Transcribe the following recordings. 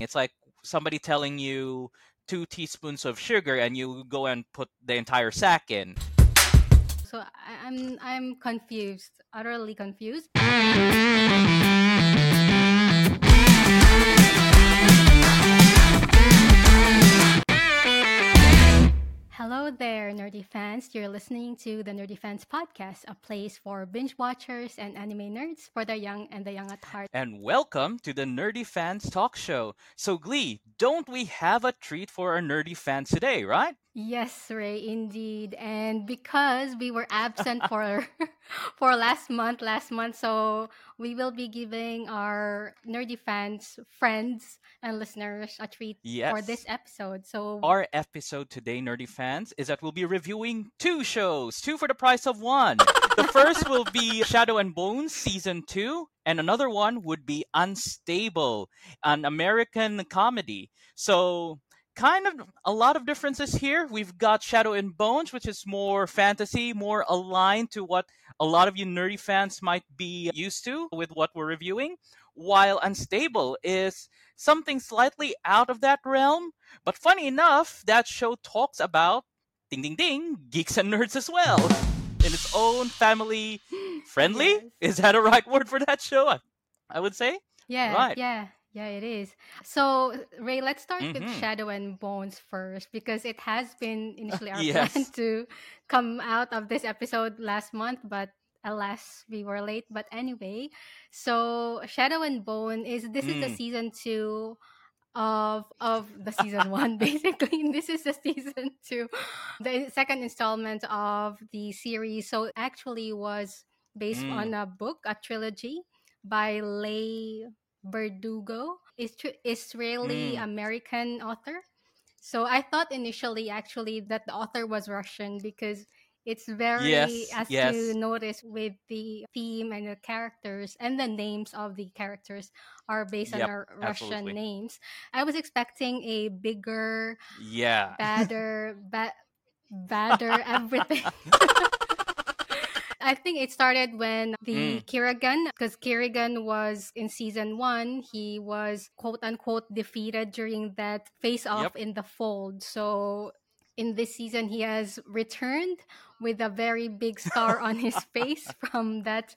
It's like somebody telling you two teaspoons of sugar and you go and put the entire sack in. So I'm I'm confused, utterly confused. Hello there, nerdy fans. You're listening to the Nerdy Fans Podcast, a place for binge watchers and anime nerds for the young and the young at heart. And welcome to the Nerdy Fans Talk Show. So, Glee, don't we have a treat for our nerdy fans today, right? Yes, Ray, indeed. And because we were absent for for last month, last month, so we will be giving our nerdy fans, friends, and listeners a treat Yes. for this episode. So Our episode today, nerdy fans, is that we'll be reviewing two shows, two for the price of one. the first will be Shadow and Bones season two, and another one would be Unstable, an American comedy. So, kind of a lot of differences here. We've got Shadow and Bones, which is more fantasy, more aligned to what a lot of you nerdy fans might be used to with what we're reviewing, while Unstable is something slightly out of that realm. But funny enough, that show talks about ding ding ding geeks and nerds as well in its own family friendly. Yes. Is that a right word for that show? I- I would say. Yeah, Right. yeah, yeah, it is. So, Ray, let's start with Mhm. Shadow and Bones first because it has been initially our Yes. plan to come out of this episode last month, but alas, we were late. But anyway, so Shadow and Bone is this is the Mm. season two of of the season one basically this is the season two the second installment of the series so it actually was based Mm. on a book a trilogy by Leigh Bardugo, Isra- Israeli Mm. American author. So I thought initially actually that the author was Russian because it's very Yes, as yes. you notice with the theme and the characters and the names of the characters are based Yep, on our Russian absolutely. names. I was expecting a bigger, Yeah. badder, ba- badder everything. I think it started when the Mm. Kirigan, because Kirigan was in season one, he was quote unquote defeated during that face off Yep. in the fold. So in this season, he has returned with a very big scar on his face from that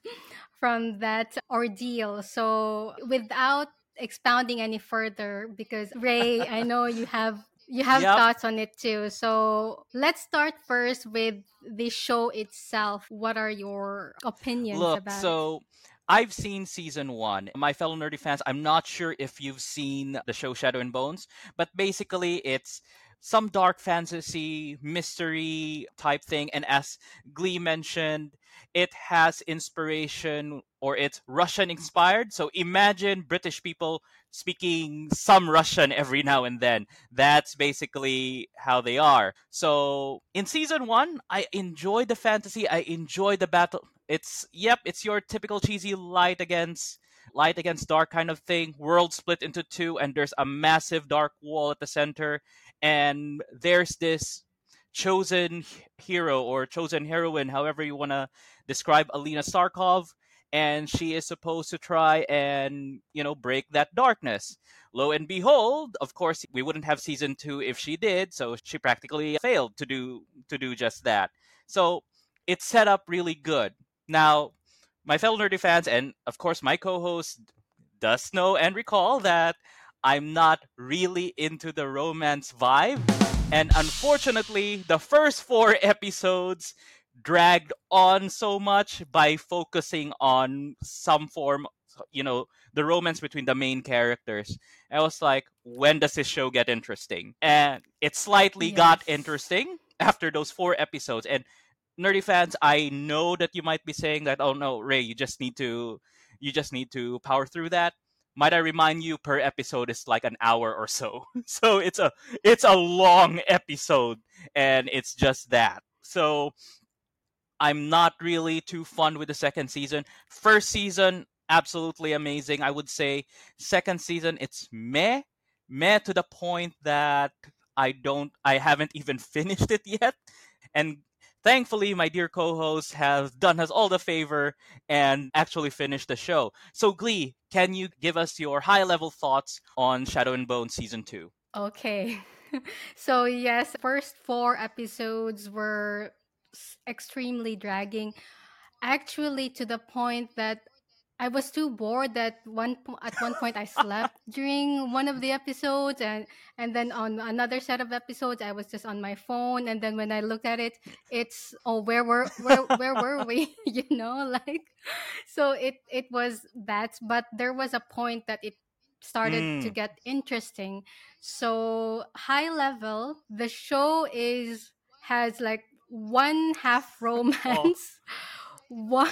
from that ordeal. So without expounding any further, because Ray, I know you have you have Yep. thoughts on it too. So let's start first with the show itself. What are your opinions Look, about it? so I've seen season one. My fellow nerdy fans, I'm not sure if you've seen the show Shadow and Bones, but basically it's some dark fantasy, mystery type thing. And as Glee mentioned, it has inspiration or it's Russian inspired. So imagine British people speaking some Russian every now and then. That's basically how they are. So in season one, I enjoyed the fantasy. I enjoyed the battle. It's yep, it's your typical cheesy light against light against dark kind of thing. World split into two, and there's a massive dark wall at the center, and there's this chosen hero or chosen heroine, however you want to describe Alina Starkov, and she is supposed to try and you know break that darkness. Lo and behold, of course, we wouldn't have season two if she did, so she practically failed to do to do just that. So it's set up really good. Now, my fellow nerdy fans, and of course my co-host does know and recall that I'm not really into the romance vibe. And unfortunately, the first four episodes dragged on so much by focusing on some form, you know, the romance between the main characters. I was like, when does this show get interesting? And it slightly got interesting after those four episodes. And nerdy fans, I know that you might be saying that, oh no, Ray, you just need to, you just need to power through that. Might I remind you, per episode is like an hour or so. So it's a, it's a long episode, and it's just that. So I'm not really too fond with the second season. First season, absolutely amazing. I would say second season, it's meh, meh to the point that I don't, I haven't even finished it yet. And thankfully, my dear co-host has done us all the favor and actually finished the show. So, Glee, can you give us your high-level thoughts on Shadow and Bone season two? Okay. so yes, first four episodes were extremely dragging. Actually, to the point that I was too bored that one at one point I slept during one of the episodes and and then on another set of episodes I was just on my phone and then when I looked at it it's oh where were where where were we you know like so it it was that but there was a point that it started mm. to get interesting so high level the show is has like one half oh. romance oh what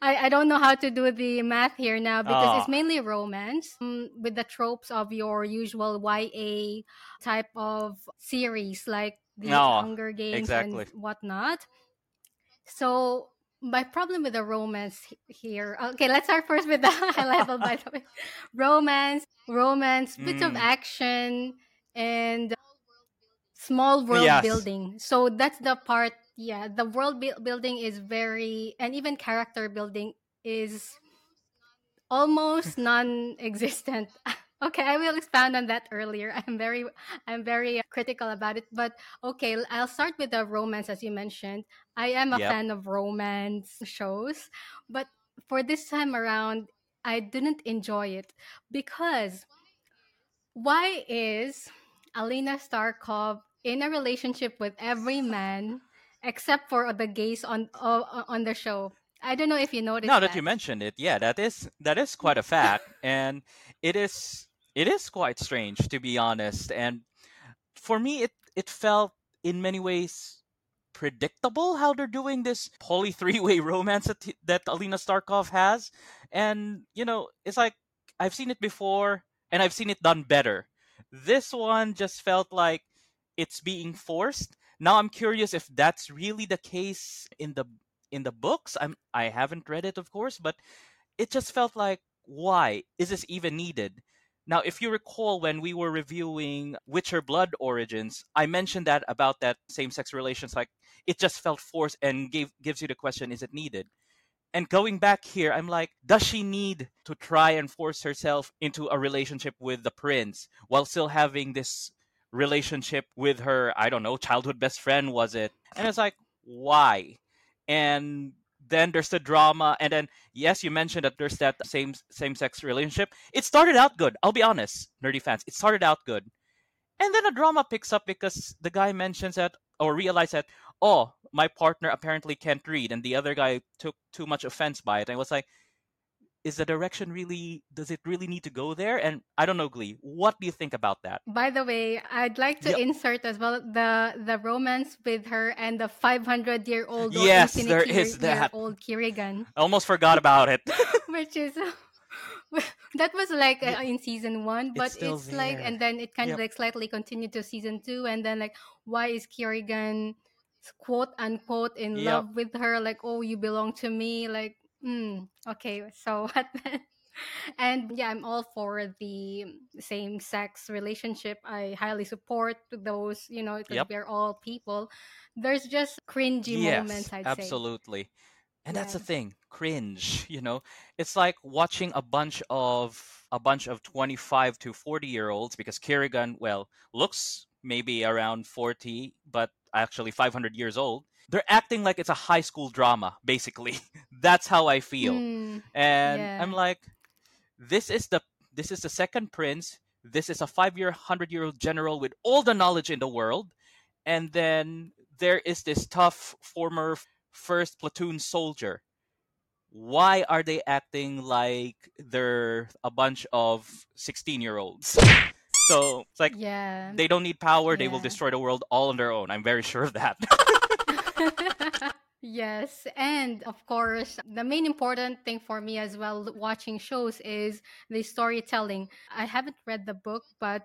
I, I don't know how to do the math here now because oh. it's mainly romance um, with the tropes of your usual YA type of series like the no, Hunger Games exactly. and whatnot. So my problem with the romance here. Okay, let's start first with the high level. By the way, romance, romance, bits mm. of action, and small world yes. building. So that's the part yeah the world bu- building is very and even character building is almost non-existent. Okay i will expand on that earlier. I'm very i'm very critical about it but okay i'll start with the romance as you mentioned. I am a yep. fan of romance shows but for this time around i didn't enjoy it because why is alina starkov in a relationship with every man except for the gays on uh, on the show. I don't know if you noticed. Now that. that you mentioned it, yeah, that is that is quite a fact, and it is it is quite strange to be honest. And for me, it it felt in many ways predictable how they're doing this poly three way romance that, that Alina Starkov has, and you know, it's like I've seen it before and I've seen it done better. This one just felt like it's being forced now I'm curious if that's really the case in the in the books. I'm I haven't read it, of course, but it just felt like why is this even needed? Now, if you recall when we were reviewing Witcher Blood Origins, I mentioned that about that same-sex relations, like it just felt forced and gave gives you the question: Is it needed? And going back here, I'm like, does she need to try and force herself into a relationship with the prince while still having this relationship with her, I don't know, childhood best friend was it? And it's like, why? And then there's the drama and then yes you mentioned that there's that same same sex relationship it started out good i'll be honest nerdy fans it started out good and then the drama picks up because the guy mentions that or realized that oh my partner apparently can't read and the other guy took too much offense by it and was like is the direction really does it really need to go there? And i don't know glee what do you think about that? By the way i'd like to yep. insert as well the the romance with her and the 500 year old yes there is that. old kirigan i almost forgot about it. Which is that was like uh, in season one but it's, it's like and then it kind yep. of like slightly continued to season two and then like why is kirigan quote unquote in yep. love with her? Like oh you belong to me. Like Mm, okay, so what then? And yeah, I'm all for the same sex relationship. I highly support those, you know, because yep. we're all people. There's just cringy yes, moments, I'd absolutely. say. Absolutely. And yes. that's the thing, cringe, you know. It's like watching a bunch of a bunch of 25 to 40 year olds because Kirigan, well, looks maybe around 40, but actually 500 years old they're acting like it's a high school drama basically. That's how i feel. Mm, and yeah. i'm like this is the this is the second prince. This is a five year hundred year old general with all the knowledge in the world. And then there is this tough former first platoon soldier. Why are they acting like they're a bunch of 16 year olds so it's like yeah. they don't need power. Yeah. they will destroy the world all on their own. I'm very sure of that yes, and of course, the main important thing for me as well watching shows is the storytelling. I haven't read the book, but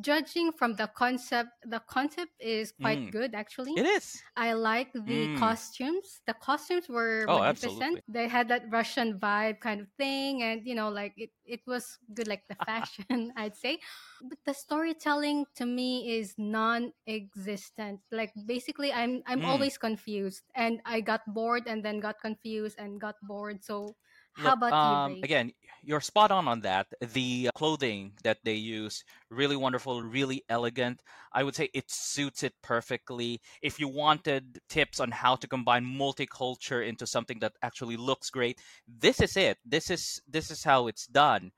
judging from the concept, the concept is quite Mm. good actually. It is. I like the Mm. costumes. The costumes were Oh, magnificent. absolutely. They had that Russian vibe kind of thing, and you know, like it, it was good, like the fashion, I'd say. But the storytelling to me is non-existent. Like basically, I'm I'm Mm. always confused, and I got bored, and then got confused, and got bored. So, how Look, about um, you, Ray? again, you're spot on on that. The uh, clothing that they use, really wonderful, really elegant. I would say it suits it perfectly. If you wanted tips on how to combine multicultural into something that actually looks great, this is it. This is this is how it's done.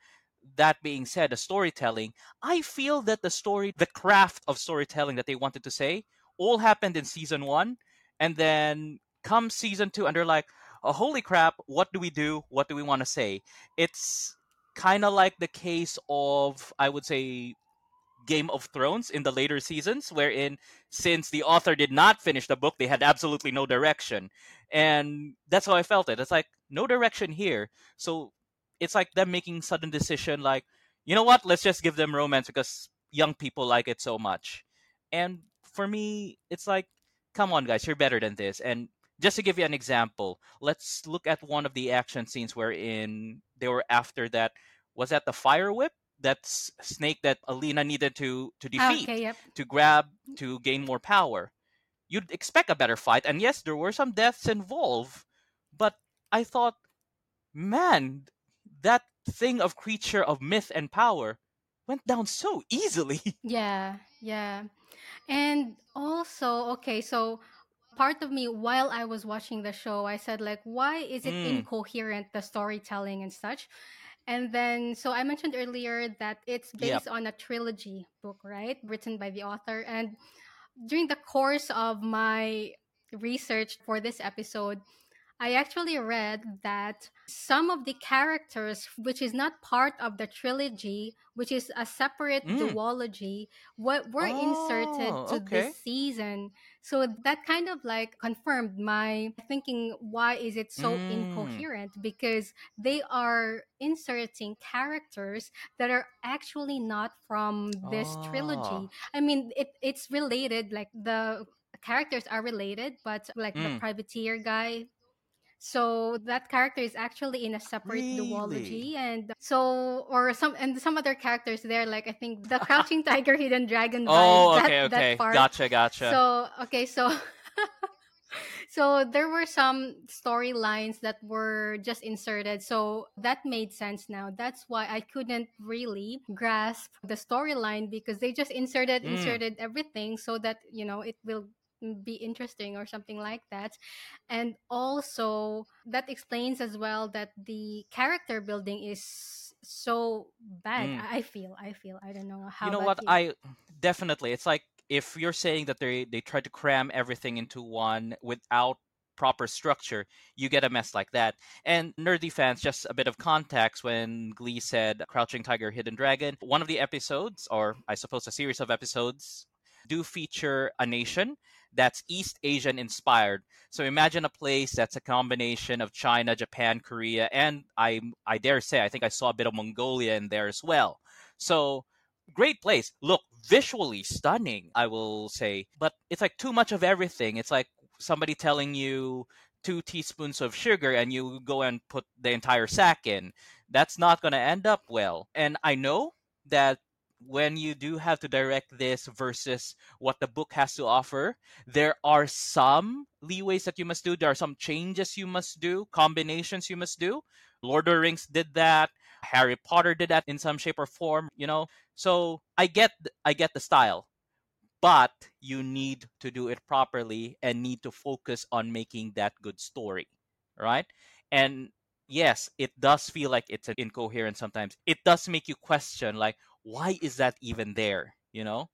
That being said, the storytelling, I feel that the story, the craft of storytelling that they wanted to say, all happened in season one, and then come season two, and they're like, oh, holy crap, what do we do? What do we want to say? It's kind of like the case of, I would say, Game of Thrones in the later seasons, wherein since the author did not finish the book, they had absolutely no direction. And that's how I felt it. It's like, no direction here. So it's like them making sudden decision like, you know what, let's just give them romance because young people like it so much. And for me, it's like, come on, guys, you're better than this. And just to give you an example, let's look at one of the action scenes wherein they were after that. Was that the fire whip? That snake that Alina needed to to defeat Okay, yep. to grab to gain more power. You'd expect a better fight, and yes, there were some deaths involved, but I thought, man, that thing of creature of myth and power went down so easily. Yeah, yeah. And also, okay, so part of me while I was watching the show, I said like, why is it Mm, incoherent the storytelling and such? And then, so I mentioned earlier that it's yep. based on a trilogy book, right? Written by the author. And during the course of my research for this episode, I actually read that some of the characters, which is not part of the trilogy, which is a separate Mm. duology, what were inserted Oh, to okay. this season. So that kind of like confirmed my thinking why is it so Mm. incoherent? Because they are inserting characters that are actually not from this trilogy. Oh. I mean, it, it's related, like the characters are related, but like the Mm. privateer guy so that character is actually in a separate Really? duology and so or some and some other characters there like i think the crouching tiger hidden dragon Oh, that okay, that okay. part Gotcha, gotcha. so okay so so there were some storylines that were just inserted so that made sense now that's why i couldn't really grasp the storyline because they just inserted Mm. inserted everything so that you know it will be interesting or something like that and also that explains as well that the character building is so bad Mm. i feel i feel i don't know how You know what? you I definitely. It's like if you're saying that they they try to cram everything into one without proper structure, you get a mess like that. And nerdy fans, just a bit of context when Glee said Crouching Tiger, Hidden Dragon, one of the episodes, or I suppose a series of episodes, do feature a nation that's East Asian inspired. So imagine a place that's a combination of China, Japan, Korea, and I I dare say I think I saw a bit of Mongolia in there as well. So great place. Look, visually stunning, I will say. But it's like too much of everything. It's like somebody telling you two teaspoons of sugar and you go and put the entire sack in. That's not going to end up well. And I know that when you do have to direct this versus what the book has to offer, there are some leeways that you must do. There are some changes you must do, combinations you must do. Lord of the Rings did that. Harry Potter did that in some shape or form, you know. So I get I get the style, but you need to do it properly and need to focus on making that good story, right? And yes, it does feel like it's an incoherent sometimes. It does make you question like why is that even there, you know?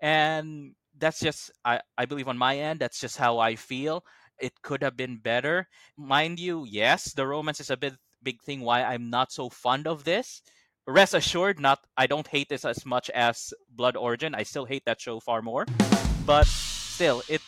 And that's just I I believe on my end that's just how I feel. It could have been better. Mind you, yes, the romance is a bit big thing why I'm not so fond of this. Rest assured, not I don't hate this as much as Blood Origin. I still hate that show far more. But still, it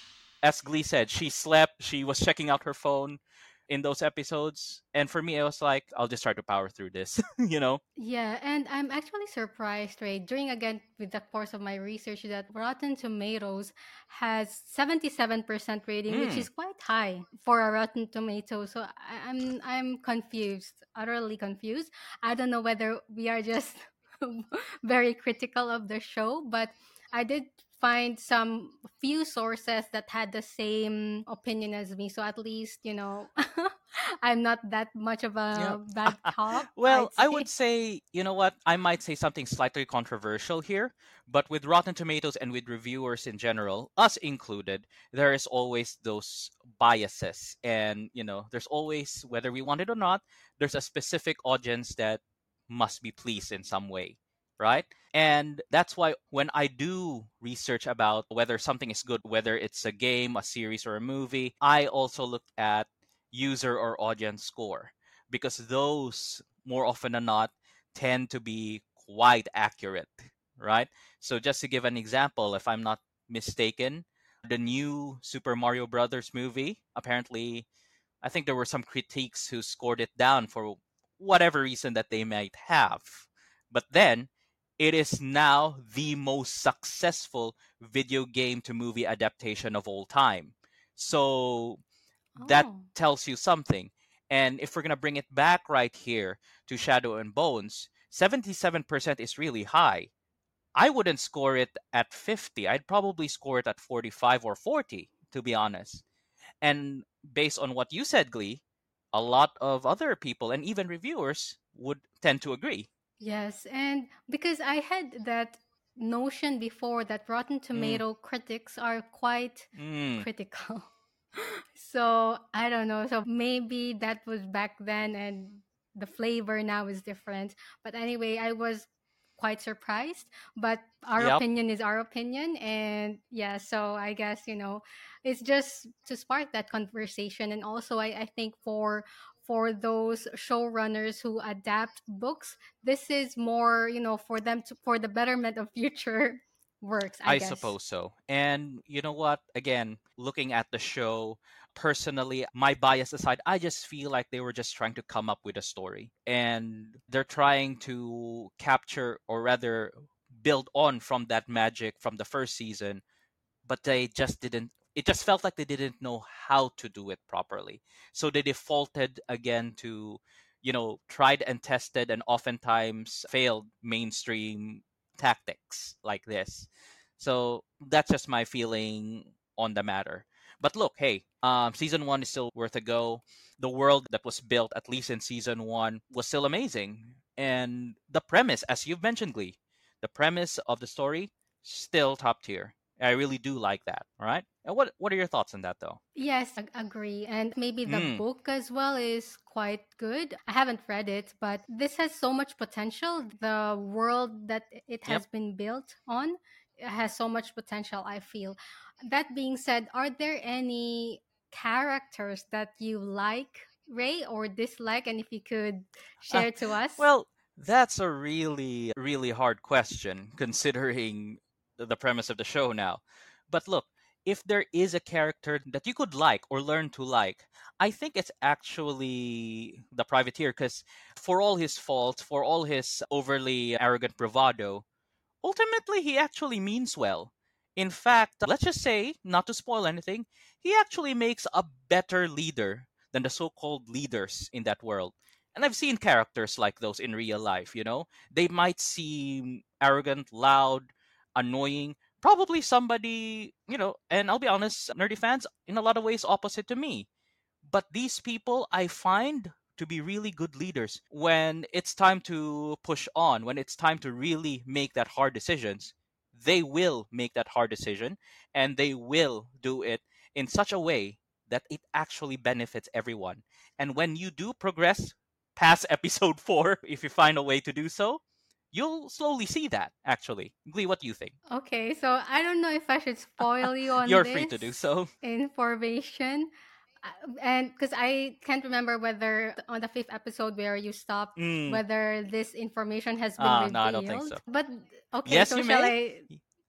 as Glee said, she slept, she was checking out her phone. In those episodes. And for me, it was like, I'll just try to power through this, you know? Yeah, and I'm actually surprised, Ray, during again with the course of my research that Rotten Tomatoes has 77% rating, which Mm. is quite high for a Rotten Tomato. So I, I'm I'm confused, utterly confused. I don't know whether we are just very critical of the show, but I did find some few sources that had the same opinion as me. So at least, you know, I'm not that much of Yeah. a bad cop. Well, I would say, you know what? I might say something slightly controversial here, but with Rotten Tomatoes and with reviewers in general, us included, there is always those biases. And, you know, there's always, whether we want it or not, there's a specific audience that must be pleased in some way, right? And that's why when I do research about whether something is good, whether it's a game, a series, or a movie, I also look at user or audience score because those more often than not tend to be quite accurate, right? So just to give an example, if I'm not mistaken, the new Super Mario Brothers movie, apparently I think there were some critiques who scored it down for whatever reason that they might have. But then it is now the most successful video game to movie adaptation of all time. So that Oh. tells you something. And if we're going to bring it back right here to Shadow and Bones, 77% is really high. I wouldn't score it at 50. I'd probably score it at 45 or 40, to be honest. And based on what you said, Glee, a lot of other people and even reviewers would tend to agree. Yes, and because I had that notion before that Rotten Tomato critics are quite Mm, critical. so I don't know. So maybe that was back then and the flavor now is different. But anyway, I was quite surprised. But our yep, opinion is our opinion. And yeah, so I guess, you know, it's just to spark that conversation. And also I, I think for for those showrunners who adapt books, this is more, you know, for them to for the betterment of future works, I I guess. suppose so. And you know what? Again, looking at the show, personally, my bias aside, I just feel like they were just trying to come up with a story. And they're trying to capture, or rather, build on from that magic from the first season but they just didn't it just felt like they didn't know how to do it properly. So they defaulted again to you know tried and tested and oftentimes failed mainstream tactics like this. So that's just my feeling on the matter. But look hey um, season one is still worth a go. The world that was built at least in season one was still amazing. And the premise as you've mentioned glee the premise of the story still top tier I really do like that. All right. And what what are your thoughts on that though? Yes, ag- agree. And maybe the Mm, book as well is quite good. I haven't read it, but this has so much potential. The world that it yep. has been built on has so much potential, I feel. That being said, are there any characters that you like, Ray, or dislike? And if you could Uh, share to us? well, that's a really really hard question considering the premise of the show now. But look, if there is a character that you could like or learn to like, I think it's actually the privateer because for all his faults, for all his overly arrogant bravado, ultimately he actually means well. In fact, let's just say, not to spoil anything, he actually makes a better leader than the so called leaders in that world. And I've seen characters like those in real life, you know? They might seem arrogant, loud, annoying, probably somebody, you know, and I'll be honest, nerdy fans, in a lot of ways, opposite to me. But these people I find to be really good leaders when it's time to push on, when it's time to really make that hard decisions. They will make that hard decision and they will do it in such a way that it actually benefits everyone. And when you do progress past episode 4, if you find a way to do so, you'll slowly see that actually. Glee, what do you think? Okay, so I don't know if I should spoil you on You're free to do so. information. Uh, And because I can't remember whether on the fifth episode where you stopped, Mm. whether this information has been Ah, no, I don't think revealed. so. But okay, Yes, so shall may. I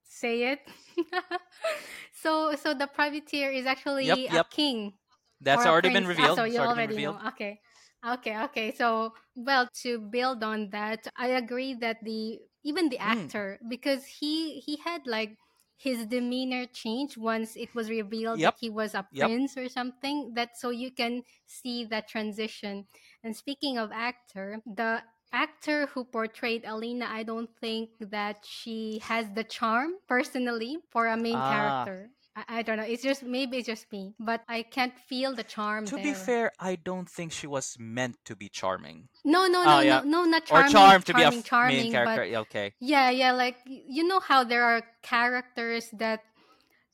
say it? so, so the privateer is Yep, actually a yep. king That's or a already been. Ah, revealed. so you already been already revealed. know. Okay. Okay, okay. So, well, to build on that, I agree that the even the Mm, actor because he he had like his demeanor changed once it was revealed that he was a yep. prince or something that so you can see that transition. And speaking of actor, the actor who portrayed Alina, I don't think that she has the charm personally for a main Ah, character. I, I don't know. It's just maybe it's just me, but I can't feel the charm to be there. fair, I don't think she was meant to be charming. No, no, Oh no, yeah, no, no, not charming. or charming, charmed to be a charming, main character. but Okay. yeah, yeah, like you know how there are characters that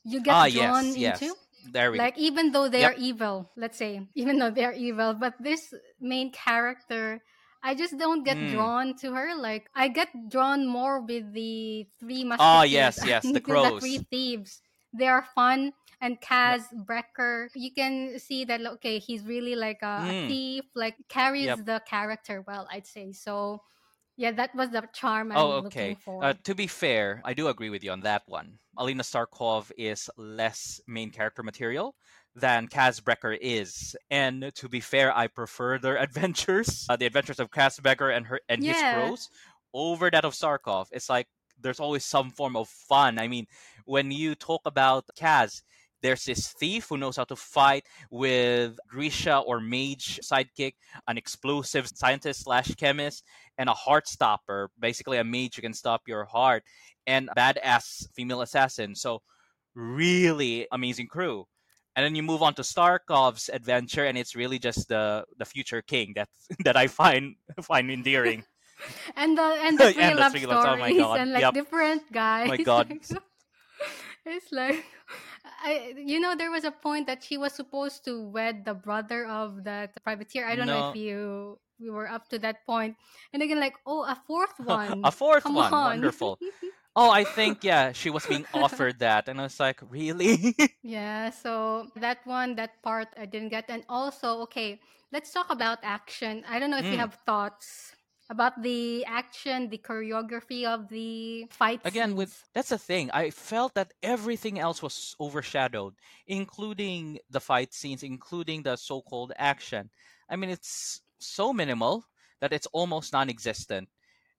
you Ah, get drawn yes, into? yes. There we go. Like even though they Yep. are evil, let's say, even though they are evil, but this main character I just don't get Mm. drawn to her. Like I get drawn more with the three Ah, musketeers, yes, yes. The crows, the three thieves. They are fun. And Yep. Kaz Brekker, you can see that okay, he's really like a, a Mm. thief, like carries Yep. the character well, I'd say. So yeah, that was the charm I'm Oh, looking okay. Uh, to be fair, I do agree with you on that one. Alina Starkov is less main character material than Kaz Brekker is. And to be fair, I prefer their adventures, uh, the adventures of Kaz Brekker and her and his yeah. crows, over that of Starkov. It's like there's always some form of fun. I mean, when you talk about Kaz, there's this thief who knows how to fight with Grisha or mage sidekick, an explosive scientist slash chemist, and a heart stopper, basically a mage who can stop your heart, and badass female assassin. So really amazing crew. And then you move on to Starkov's adventure, and it's really just the the future king that that I find find endearing. and the and the three and the love three loves. Oh my stories god. and like Yep. different Oh guys. my god. It's like I you know there was a point that she was supposed to wed the brother of that privateer. I don't know if you we were up to that point. And again like, oh, a fourth one. a fourth Come one. on. Wonderful. Oh, I think yeah, she was being offered that, and I was like, really? Yeah, so that one, that part I didn't get. And also, okay, let's talk about action. I don't know if you Mm. have thoughts about the action, the choreography of the fight Again, with that's the thing. I felt that everything else was overshadowed, including the fight scenes, including the so-called action. I mean, it's so minimal that it's almost non-existent.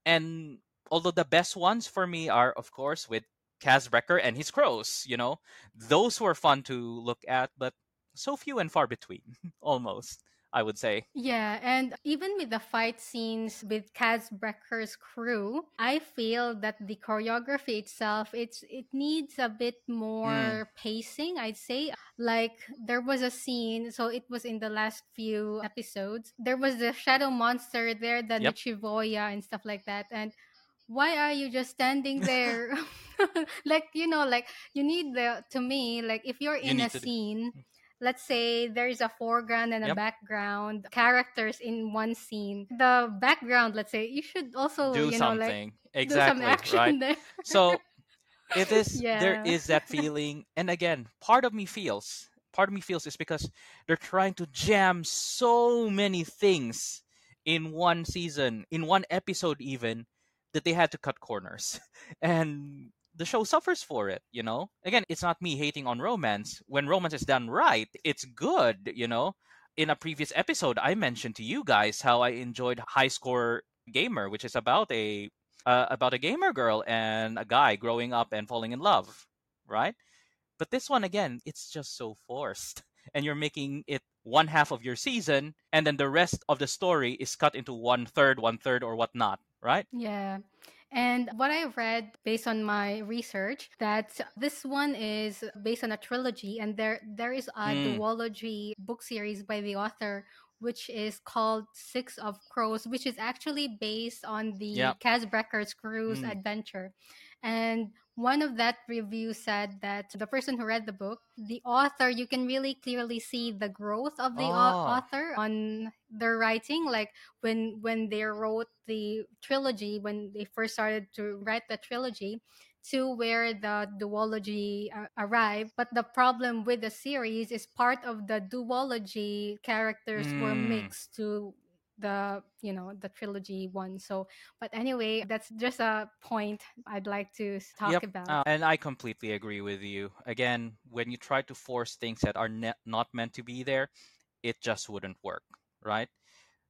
And although the best ones for me are, of course, with Kaz Brekker and his crows, you know, those were fun to look at, but so few and far between, almost, I would say. Yeah, and even with the fight scenes with Kaz Brekker's crew, I feel that the choreography itself, it's it needs a bit Mm, more pacing, I'd say. Like there was a scene, so it was in the last few episodes. There was the shadow monster there, the yep. Nichevo'ya and stuff like that. And why are you just standing there? like, you know, like you need the to me, like if you're you in a do- scene let's say there's a foreground and a Yep. background characters in one scene the background let's say you should also Do you know like something. do some Exactly, action right? there So it is there yeah is that feeling and again part of me feels part of me feels is because they're trying to jam so many things in one season in one episode even that they had to cut corners and the show suffers for it you know again it's not me hating on romance when romance is done right it's good you know in a previous episode i mentioned to you guys how i enjoyed high score gamer which is about a uh, about a gamer girl and a guy growing up and falling in love, right? But this one again, it's just so forced, and you're making it one half of your season, and then the rest of the story is cut into one third, one third, or whatnot, right? yeah and what i read based on my research that this one is based on a trilogy and there there is a Mm, duology book series by the author which is called Six of Crows, which is actually based on the yeah. Kaz Brekker's crews Mm, adventure. And one of that review said that the person who read the book, the author, you can really clearly see the growth of the oh, author on their writing. Like when when they wrote the trilogy, when they first started to write the trilogy, to where the duology uh, arrived. But the problem with the series is part of the duology characters were mm, mixed to the you know the trilogy one so but anyway that's just a point i'd like to talk Yep, about uh, and I completely agree with you. Again, when you try to force things that are ne- not meant to be there, it just wouldn't work, right?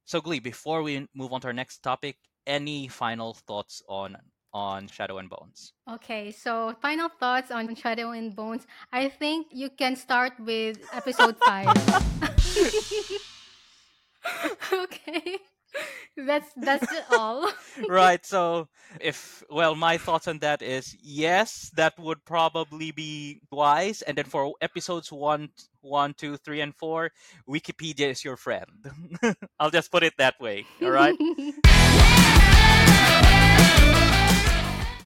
So, Glee, before we move on to our next topic, any final thoughts on on Shadow and Bones? okay so final thoughts on shadow and bones i think you can start with episode 5 okay that's that's it all right. So, if well, my thoughts on that is yes, that would probably be wise. And then for episodes one, one, two, three, and four, Wikipedia is your friend. I'll just put it that way. All right.